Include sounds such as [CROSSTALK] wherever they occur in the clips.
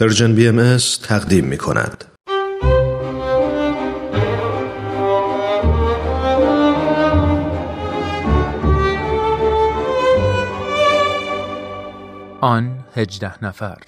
پرژن بی ام تقدیم می کند. آن هجده نفر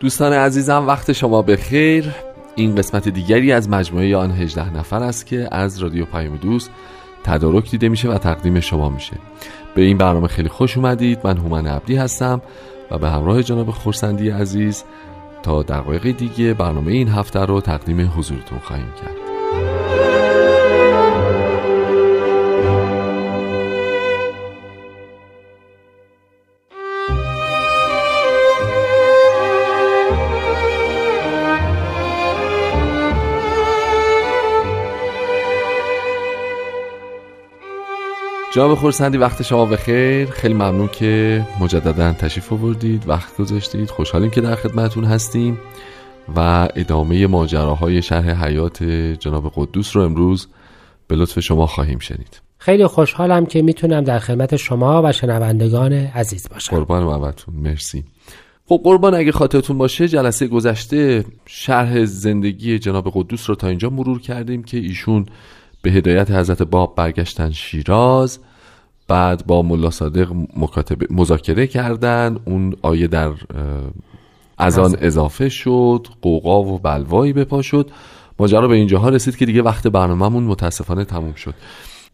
دوستان عزیزم وقت شما به خیر این قسمت دیگری از مجموعه آن 18 نفر است که از رادیو پیام دوست تدارک دیده میشه و تقدیم شما میشه. به این برنامه خیلی خوش اومدید. من هومن عبدی هستم و به همراه جناب خورسندی عزیز تا دقایق دیگه برنامه این هفته رو تقدیم حضورتون خواهیم کرد. جناب خورسندی وقت شما بخیر. خیلی ممنون که مجددا تشریف آوردید وقت گذاشتید. خوشحالیم که در خدمتون هستیم و ادامه ماجراهای شرح حیات جناب قدوس رو امروز به لطف شما خواهیم شنید. خیلی خوشحالم که می‌تونم در خدمت شما و شنوندگان عزیز باشم. قربان محبتتون مرسی. خب قربان اگه خاطرتون باشه جلسه گذشته شرح زندگی جناب قدوس رو تا اینجا مرور کردیم که ایشون به هدایت حضرت باب برگشتن شیراز بعد با ملا صادق مکاتبه مذاکره کردن اون آیه در از آن اضافه شد قوقا و بلوایی به پا شد. ماجرا به اینجاها رسید که دیگه وقت برنامهمون متاسفانه تموم شد.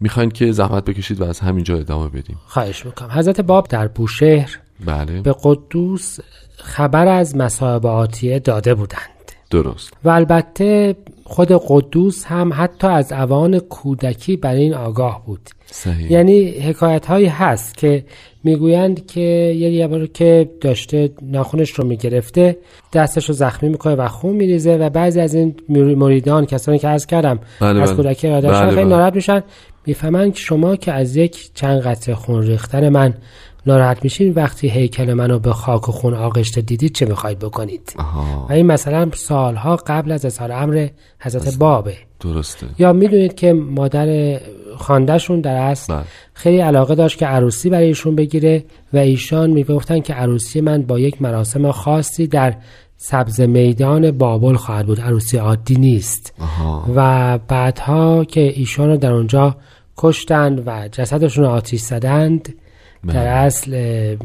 می‌خواین که زحمت بکشید و از همینجا ادامه بدیم. خواهش می‌کنم. حضرت باب در بوشهر بله. به قدوس خبر از مصائب آتیه داده بودند. درست و البته خود قدوس هم حتی از اوان کودکی بر این آگاه بود صحیح یعنی حکایت هایی هست که می‌گویند که یه بار که داشته ناخونش رو می‌گرفته دستش رو زخمی می‌کنه و خون میریزه و بعضی از این مریدان کسانی که عرض کردم بله از بله. کودکی را بله داشتن خیلی بله. ناراحت میشن می‌فهمن که شما که از یک چند قطره خون ریختن من ناراحت میشین وقتی هیکل منو به خاک و خون آغشته دیدید چه می‌خواید بکنید؟ آها. و این مثلا سالها قبل از اظهار امر حضرت بابه. درسته. یا می‌دونید که مادر خاندهشون در اصل بله. خیلی علاقه داشت که عروسی برای ایشون بگیره و ایشان می‌گفتن که عروسی من با یک مراسم خاصی در سبز میدان بابل خواهد بود. عروسی عادی نیست. آها. و بعدها که ایشان رو در اونجا کشتند و جسدشون رو آتیش زدند در اصل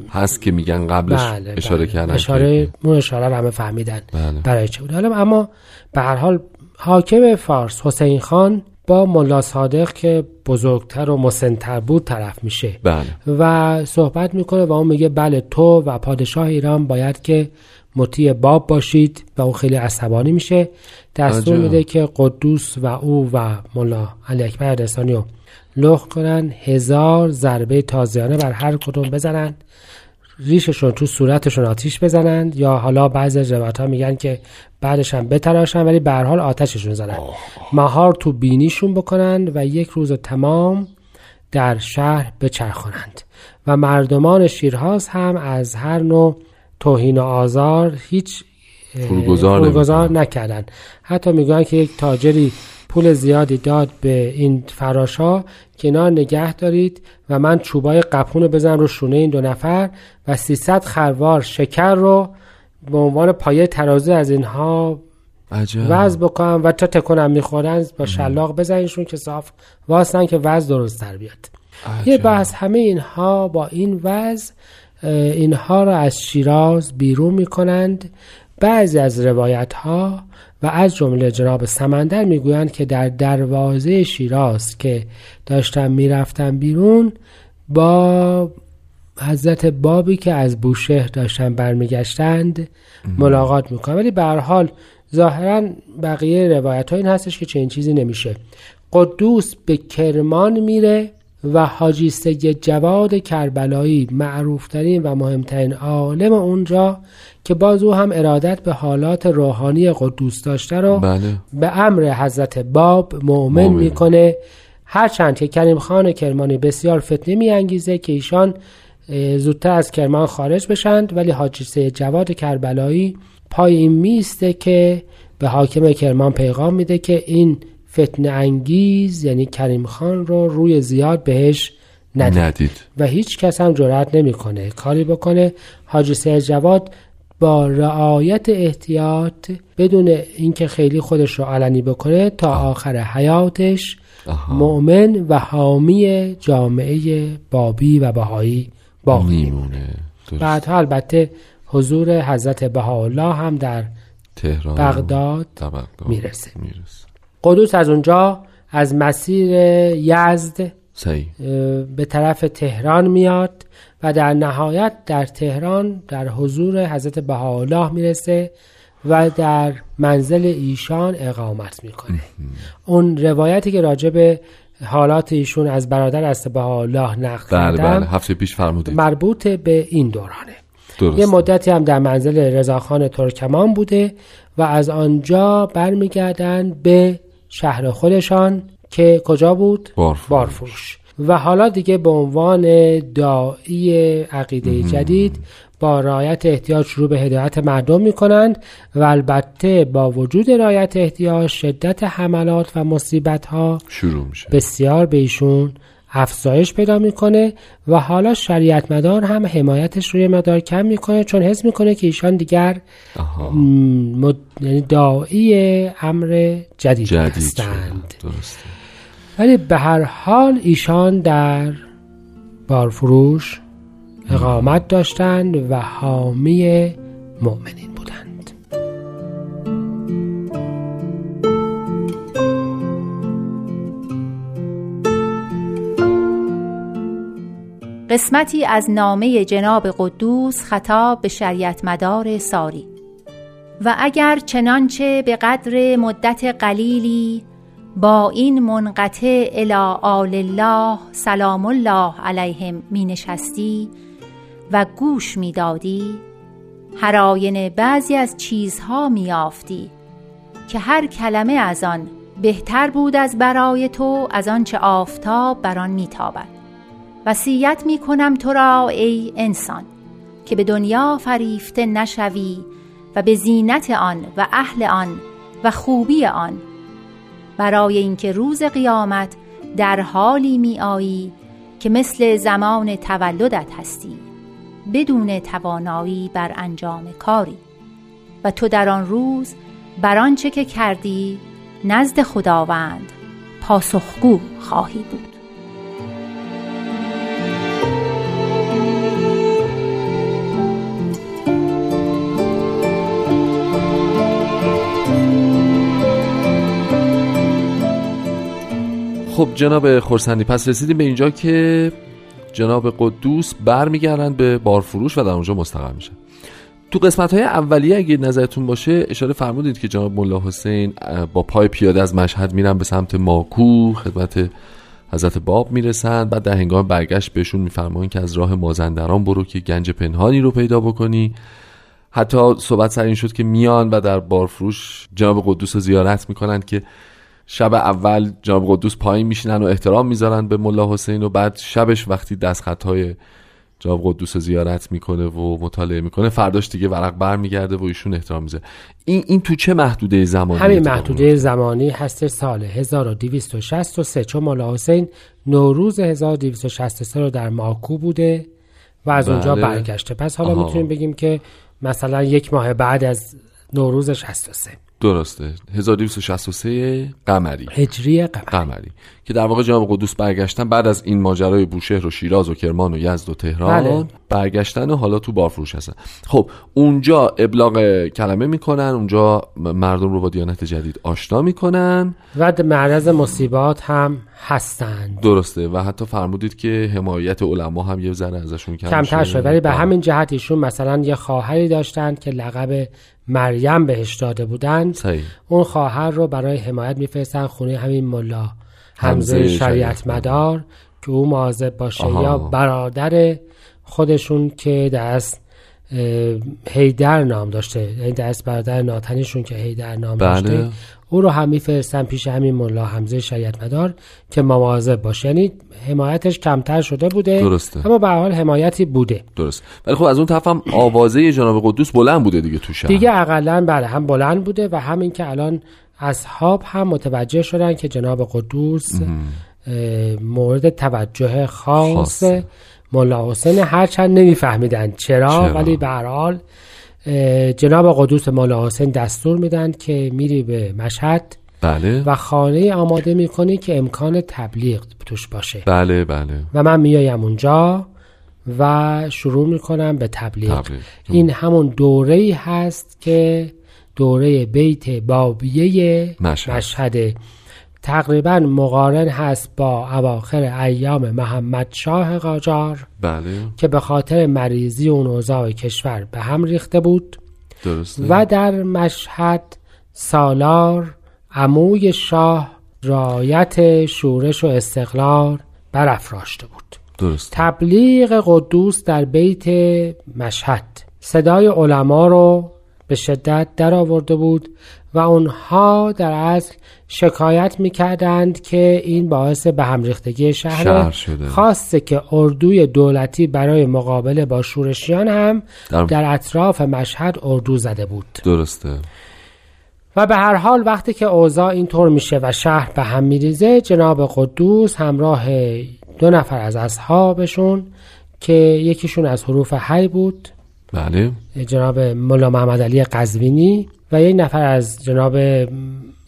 هست که میگن قبلش بله اشاره بله. کردن. اشاره اون اشاره همه فهمیدن بله. برای چه بود. حالا اما به هر حال حاکم فارس حسین خان با ملا صادق که بزرگتر و مسنتر بود طرف میشه. بله. و صحبت می‌کنه و اون میگه بله تو و پادشاه ایران باید که مطیع باب باشید و اون خیلی عصبانی میشه. دستور. میده که قدوس و او و ملا علی اکبر اردستانی رو لخ کنن هزار ضربه تازیانه بر هر کدوم بزنن ریششون تو صورتشون آتیش بزنند یا حالا بعضی از روایت ها میگن که بعدش هم بتراشن ولی به هر حال آتششون زنن مهار تو بینیشون بکنند و یک روز تمام در شهر بچرخانند و مردمان شیرهاز هم از هر نوع توهین و آزار هیچ فروگذار نکردند حتی میگن که یک تاجری پول زیادی داد به این فراشا کنار نگه دارید و من چوبای قپون رو بزنم رو شونه این دو نفر و 300 خروار شکر رو به عنوان پایه ترازو از اینها وز بکنم و تا تکنم می‌خورن با شلاق بزنیشون که صاف واسن که وز درست تر بیاد. یه عجب. بحث همه اینها با این وز اینها را از شیراز بیرون می‌کنند. بعضی از روایت ها و از جمله جناب سمندر می‌گویند که در دروازه شیراز که داشتن می‌رفتن بیرون با حضرت بابی که از بوشهر داشتن برمیگشتند ملاقات می‌کنن ولی به حال ظاهرا بقیه روایت ها این هستش که چنین چیزی نمیشه. قدوس به کرمان میره. و حاجی سید جواد کربلایی معروفترین و مهمترین عالم اونجا که باز او هم ارادت به حالات روحانی قدوس داشته رو بله به امر حضرت باب مؤمن. می‌کنه هرچند که کریم خان کرمانی بسیار فتنه میانگیزه که ایشان زودتر از کرمان خارج بشند ولی حاجی سید جواد کربلایی پای این میسته که به حاکم کرمان پیغام میده که این فتنه انگیز یعنی کریم خان رو روی زیاد بهش ندید, ندید. و هیچ کس هم جرأت نمی‌کنه کاری بکنه حاجی سید جواد با رعایت احتیاط بدون اینکه خیلی خودش رو علنی بکنه تا آخر حیاتش آها. مؤمن و حامی جامعه بابی و بهایی باقی میمونه. بعدها البته حضور حضرت بهاءالله هم در تهران بغداد می‌رسه. می‌رسه قدوس از اونجا از مسیر یزد صحیح. به طرف تهران میاد و در نهایت در تهران در حضور حضرت بهاءالله می‌رسه و در منزل ایشان اقامت می‌کنه. اون روایتی که راجع به حالات ایشون از برادر است بهاءالله نقل بله کردم بله هفته پیش فرمودید مربوط به این دورانه. درست. یه مدتی هم در منزل رضاخان ترکمان بوده و از آنجا برمیگردن به شهر خودشان که کجا بود؟ بارفروش. بارفروش و حالا دیگه به عنوان داعی عقیده جدید با رعایت احتیاج شروع به هدایت مردم می کنند و البته با وجود رعایت احتیاج شدت حملات و مصیبت ها شروع میشه بسیار به ایشون افزایش پیدا می‌کنه و حالا شریعت مدار هم حمایتش روی مدار کم می‌کنه چون حس می‌کنه که ایشان دیگر مد... یعنی داعی امر جدید, جدید هستند. درسته. ولی به هر حال ایشان در بارفروش اقامت داشتند و حامی مؤمنین. قسمتی از نامه جناب قدوس خطاب به شریعت مدار ساری. و اگر چنانچه به قدر مدت قلیلی با این منقطع الى آل الله سلام الله علیهم می نشستی و گوش می دادی هراین بعضی از چیزها می یافتی که هر کلمه از آن بهتر بود از برای تو از آنچه آفتاب بر آن میتابد وصیت می کنم تو را ای انسان که به دنیا فریفته نشوی و به زینت آن و اهل آن و خوبی آن. برای اینکه روز قیامت در حالی می آیی که مثل زمان تولدت هستی بدون توانایی بر انجام کاری. و تو در آن روز بر آنچه که کردی نزد خداوند پاسخگو خواهی بود. خب جناب خورسندی پس رسیدیم به اینجا که جناب قدوس برمیگردن به بارفروش و در اونجا مستقر میشن تو قسمت های اولیه اگه نظرتون باشه اشاره فرمودید که جناب ملا حسین با پای پیاده از مشهد میرن به سمت ماکو خدمت حضرت باب می‌رسن بعد در هنگام برگشت بهشون میفرمایند که از راه مازندران برو که گنج پنهانی رو پیدا بکنی. حتی صحبت سر این شد که میان و در بارفروش جناب قدوس رو زیارت می‌کنن که شب اول جناب قدوس پایین میشینن و احترام می‌ذارن به ملا حسین و بعد شبش وقتی دست خطهای جناب قدوس رو زیارت می‌کنه و مطالعه می‌کنه فرداش دیگه ورق بر میگرده و ایشون احترام می‌ذاره این این تو چه محدوده زمانی همین محدوده زمانی هست سال 1263 چون مولا حسین نوروز 1263 رو در ماکو بوده و از اونجا بله. برگشته پس حالا آها. می‌تونیم بگیم که مثلا یک ماه بعد از نوروز 63 درسته. 1263 قمری. هجری قمر قمری. که در واقع جناب قدوس برگشتن بعد از این ماجرای بوشهر و شیراز و کرمان و یزد و تهران. بله. برگشتن و حالا تو بارفروش هستن. خب اونجا ابلاغ کلمه می‌کنن اونجا مردم رو با دیانت جدید آشنا می‌کنن. و معرض مصیبات هم هستند. درسته. و حتی فرمودید که حمایت علما هم یه ذره ازشون کم کمتر شده. شد ولی به بله. همین جهت ایشون مثلا یه خواهری داشتند که لقب مریم بهش داده بودند. صحیح. اون خواهر رو برای حمایت میفرستن خونه همین ملا حمزه شریعت شریعت مدار. که او مواظب باشه آها. یا برادر خودشون که دست هیدر نام داشته این دست برادر ناتنیشون که هیدر نام بله. داشته او رو هم میفرستن پیش همین ملا حمزه شریعت مدار که مواظب باشه یعنی حمایتش کمتر شده بوده درسته. اما به هر حال حمایتی بوده درست ولی خب از اون طرف هم آوازه جناب قدوس بلند بوده دیگه تو شهر دیگه اقلا بله هم بلند بوده و همین که الان اصحاب هم متوجه شدن که جناب قدوس مورد توجه خاص خاصه. ملا حسین هرچند نمیفهمیدن. چرا, چرا؟ ولی به هر حال جناب قدوس ملا حسین دستور میدن که میری به مشهد بله. و خانه آماده می‌کنی که امکان تبلیغ توش باشه. بله بله. و من میایم اونجا و شروع می‌کنم به تبلیغ, تبلیغ. این همون دوره ای هست که دوره بیت بابیه مشهد. مشهده تقریبا مقارن هست با اواخر ایام محمد شاه قاجار بله. که به خاطر مریضی و اوضاع کشور به هم ریخته بود درسته. و در مشهد سالار عموی شاه رایت شورش و استقلال برافراشته بود. درست تبلیغ قدوس در بیت مشهد صدای علما رو به شدت در آورده بود و اونها در اصل شکایت می‌کردند که این باعث به هم ریختگی شهر, شهر شده. خواسته که اردوی دولتی برای مقابله با شورشیان هم در- در اطراف مشهد اردو زده بود درسته و به هر حال وقتی که اوضاع اینطور میشه و شهر به هم میریزه جناب قدوس همراه دو نفر از اصحابشون که یکیشون از حروف حی بود بله. جناب ملا محمد علی قزوینی و یک نفر از جناب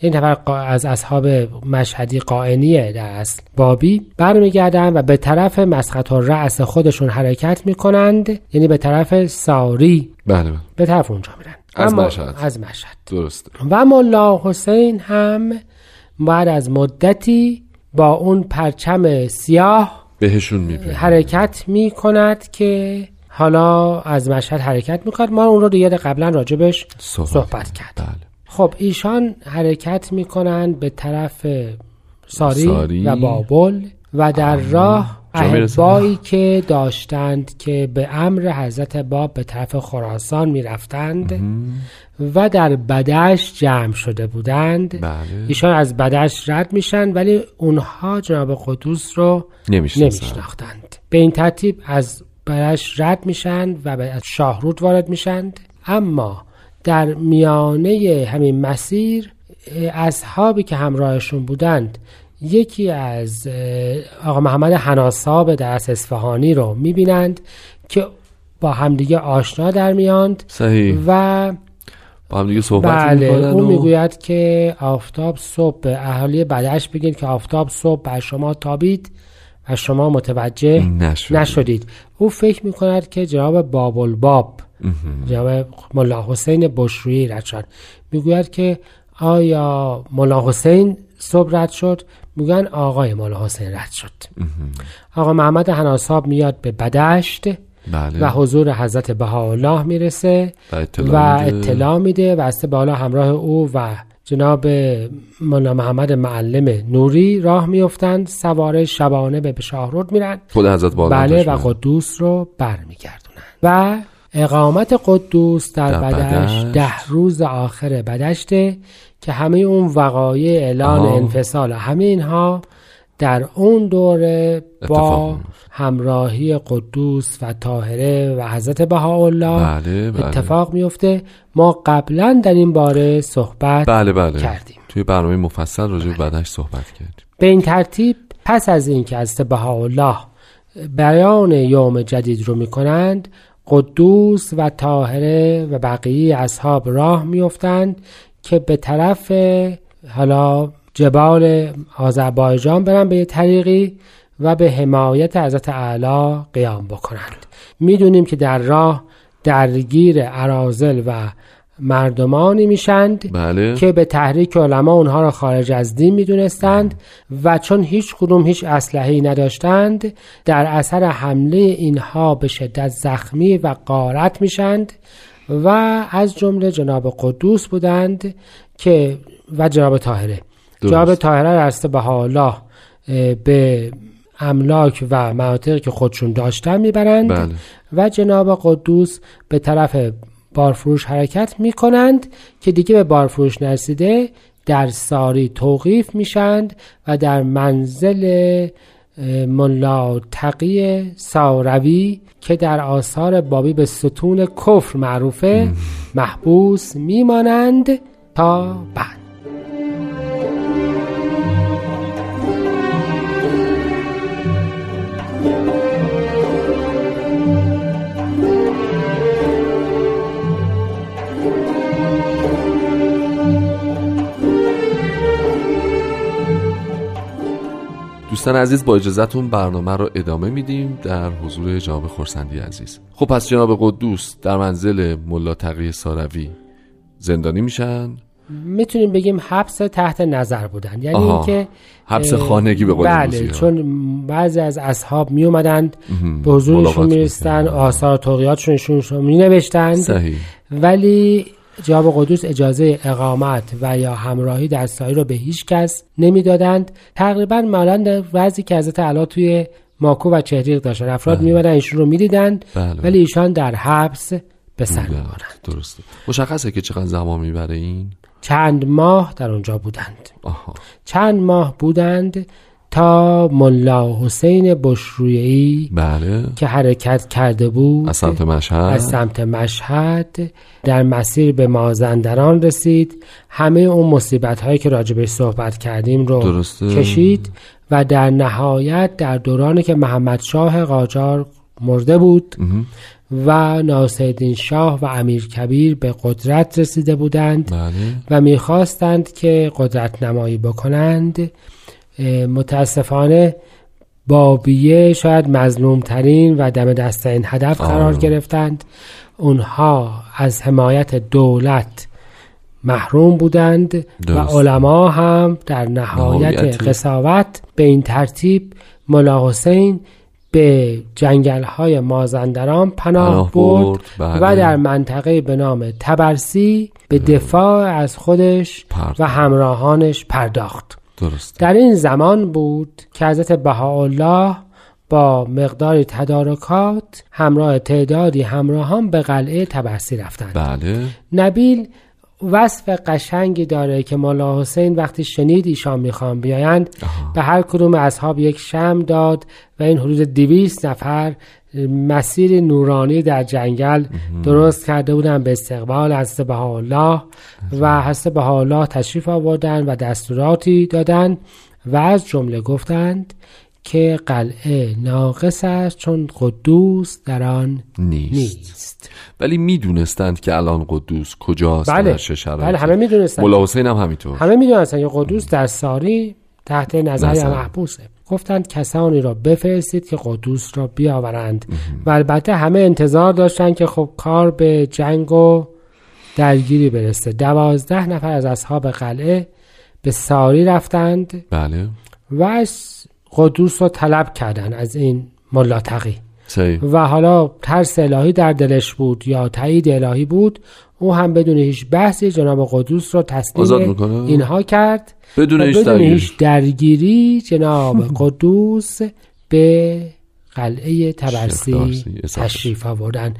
یک نفر از اصحاب مشهدی قائنیه در اصل بابی برمیگردن و به طرف مسخط و رأس خودشون حرکت می‌کنند. یعنی به طرف ساری. بله بله. به طرف اونجا میرن. از مشهد. از مشهد. درسته. و ملا حسین هم بعد از مدتی با اون پرچم سیاه بهشون می‌بینه حرکت می کند که حالا از مشهد حرکت می کند ما اون رو دیگه قبلا راجبش صحبت, صحبت کرد بله. خب ایشان حرکت می کنند به طرف ساری, ساری. و بابل و در راه جا می‌رسن. احبایی که داشتند که به امر حضرت باب به طرف خراسان می رفتند و در بدش جمع شده بودند. بله. ایشان از بدش رد میشن ولی اونها جناب قدوس رو نمیشناختند. به این ترتیب از بدش رد میشن و به از شاهرود وارد میشند اما در میانه همین مسیر اصحابی که همراهشون بودند یکی از آقا محمد حناساب درس اصفهانی رو می‌بینند که با همدیگه آشنا در میاند صحیح. و با هم دیگه صحبت بله او و... می‌گوید که آفتاب صبح به اهالی بدش بگید که آفتاب صبح بر شما تابید. و شما متوجه نشدید. نشدید. او فکر می‌کند که جناب باب الباب جناب ملا حسین بشرویی رد شد می‌گوید که آیا ملا حسین صبح رد شد؟ میگن آقای ملا حسین رد شد. آقا محمد حناساب میاد به بدشت بله. و حضور حضرت بهاءالله می‌رسه و و اطلاع, میده. اطلاع میده و از بالا همراه او و جناب مولا محمد معلم نوری راه میفتند سواره شبانه به شاهرود میرن خود حضرت بله و. قدوس رو برمیگردونن و اقامت قدوس در, بدشت. ده روز آخر بدشته که همه اون وقایع اعلان. انفصال همه اینها در اون دوره با. همراهی قدوس و طاهره و حضرت بهاءالله بله بله اتفاق میفته ما قبلا در این باره صحبت بله بله کردیم. توی برنامه مفصل راجع به بدنش صحبت کردیم به این ترتیب پس از اینکه از بهاءالله بیان یوم جدید رو می‌کنند قدوس و طاهره و بقیه اصحاب راه میفتند که به طرف حالا جبال آذربایجان برن به یه طریقی و به حمایت حضرت اعلی قیام بکنند. می‌دونیم که در راه درگیر عرازل و مردمانی میشند بله. که به تحریک علما اونها را خارج از دین می‌دونستند و چون هیچ کدوم هیچ اسلحه‌ای نداشتند در اثر حمله اینها به شدت زخمی و غارت میشند و از جمله جناب قدوس بودند که و جناب طاهره. جناب طاهره رسته به الله به املاک و مناطقی که خودشون داشتن می‌برند بله. و جناب قدوس به طرف بارفروش حرکت می کنند که دیگه به بارفروش نرسیده در ساری توقیف میشند و در منزل ملا تقی ساروی که در آثار بابی به ستون کفر معروفه محبوس میمانند تا بعد. دوستان عزیز با اجازهتون برنامه رو ادامه میدیم در حضور جناب خورسندی عزیز خب پس جناب قدوس در منزل ملا تقی ساروی زندانی میشن می‌تونیم بگیم حبس تحت نظر بودن یعنی. اینکه حبس خانگی به قول بله. چون بعضی از اصحاب می اومدند به حضورشون میرستن می‌کردن. آثار توقیاتشون می نوشتند صحیح ولی جواب قدوس اجازه اقامت و یا همراهی در سایی رو به هیچ کس نمی‌دادند. تقریبا مانند وضعی که حضرت علا توی ماکو و چهریق داشتن. افراد میمدن ایشون رو می‌دیدند بله. ولی ایشان در حبس به سر بله، می‌برند درسته. مشخصه که چقدر زمان می‌بره این؟ چند ماه در اونجا بودند. آها. چند ماه بودند تا ملا حسین بشرویی بله. که حرکت کرده بود از سمت مشهد. از سمت مشهد در مسیر به مازندران رسید. همه اون مصیبت هایی که راجبش صحبت کردیم رو درسته. کشید و در نهایت در دورانی که محمد شاه قاجار مرده بود و ناصرالدین شاه و امیر کبیر به قدرت رسیده بودند بله. و می‌خواستند که قدرت نمایی بکنند. متاسفانه بابیه شاید مظلوم ترین و دم دستترین هدف قرار گرفتند اونها از حمایت دولت محروم بودند و درست. علما هم در نهایت. قصاوت به این ترتیب ملا حسین به جنگل های مازندران پناه, پناه برد, برد، بله. و در منطقه به نام تبرسی به دفاع از خودش پرداخت. و همراهانش پرداخت درسته. در این زمان بود که حضرت بهاءالله با مقداری تدارکات همراه تعدادی همراهان به قلعه تبرسی رفتند. بله. نبیل وصف قشنگی داره که مولا حسین وقتی شنید ایشان می‌خوان بیایند به هر کدوم اصحاب یک شم داد و این حدود دویست نفر مسیر نورانی در جنگل درست کرده بودن به استقبال حضرت بهاءالله و حضرت بهاءالله تشریف آوردن و دستوراتی دادن و از جمله گفتند که قلعه ناقص است چون قدوس در آن نیست. نیست. ولی می‌دونستند که الان قدوس کجاست بله. بله همه می‌دونستن مولا حسین هم همینطور. همه می‌دونستن که قدوس در ساری تحت نظر نظر. محبوسه. گفتند کسانی را بفرستید که قدوس را بیاورند. و البته همه انتظار داشتن که خب کار به جنگ و درگیری برسه. دوازده نفر از اصحاب قلعه به ساری رفتند بله. و از قدوس رو طلب کردن از این ملا تقی. صحیح و حالا ترس الهی در دلش بود یا تایید الهی بود او هم بدون هیچ بحثی جناب قدوس رو تسلیم؟ اینها کرد بدون و هیچ بدون درگیری. هیچ درگیری جناب [LAUGHS] قدوس به قلعه تبرسی تشریف آوردن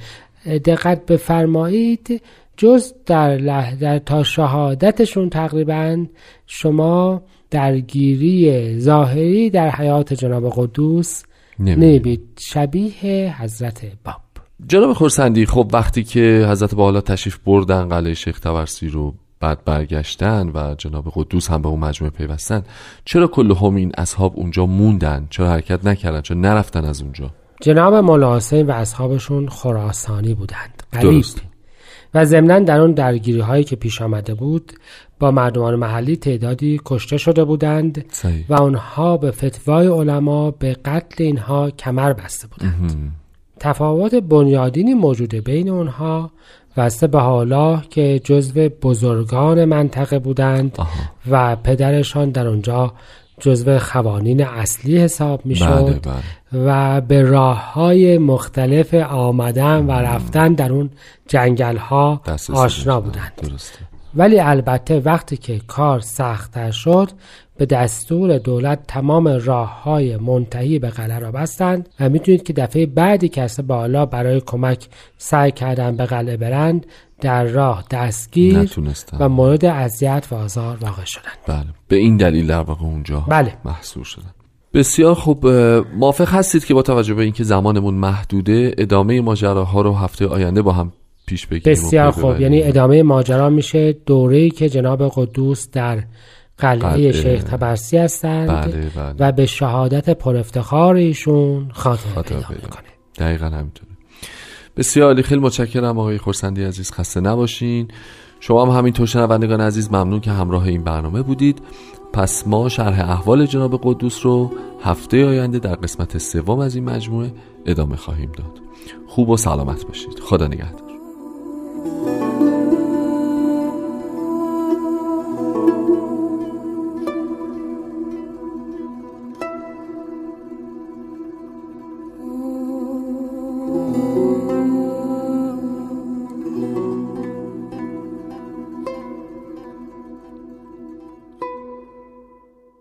دقت بفرمایید جز در, لح... در تا شهادتشون تقریبا شما درگیری ظاهری در حیات جناب قدوس. نمیبید شبیه حضرت باب. جناب خورسندی خب وقتی که حضرت بالا تشریف بردن قلعه شیخ تبرسی رو بعد برگشتن و جناب قدوس هم به اون مجموعه پیوستن چرا کل هم این اصحاب اونجا موندن؟ چرا حرکت نکردن؟ چرا نرفتن از اونجا؟ جناب مولا حسین و اصحابشون خراسانی بودند. غریب. درست. و ضمنا در اون درگیری هایی که پیش آمده بود با مردمان محلی تعدادی کشته شده بودند صحیح. و آنها به فتوای علما به قتل اینها کمر بسته بودند تفاوت بنیادینی موجوده بین اونها و به که جزو بزرگان منطقه بودند آها. و پدرشان در اونجا جزو خوانین اصلی حساب می بله شد بله و به راه های مختلف آمدن و رفتن در اون جنگل ها آشنا. بودند درسته ولی البته وقتی که کار سختتر شد به دستور دولت تمام راه های منتهی به قلعه را بستند و می‌تونید که دفعه بعدی که بالا برای کمک سعی کردن به قلعه برند در راه دستگیر نتونستن. و مورد اذیت و آزار واقع شدند بله به این دلیل در واقع اونجا بله. محصول شدن بسیار خوب موافق هستید که با توجه به اینکه زمانمون محدوده ادامه ماجراها رو هفته آینده با هم پیش بگیریم بسیار خوب؟ یعنی ادامه ماجرا میشه. دوره‌ای که جناب قدوس در قلعه قلعه. شیخ تبرسی هستند بله بله. و به شهادت پر افتخار ایشون خاتمه خاطر پیدا. می‌کنه. دقیقا همینطوره. بسیار عالی. خیلی متشکرم آقای خورسندی عزیز. خسته نباشین. شما هم همینطور شنوندگان عزیز ممنون که همراه این برنامه بودید. پس ما شرح احوال جناب قدوس رو هفته آینده در قسمت سوم از این مجموعه ادامه خواهیم داد. خوب و سلامت باشید. خدا نگهدار.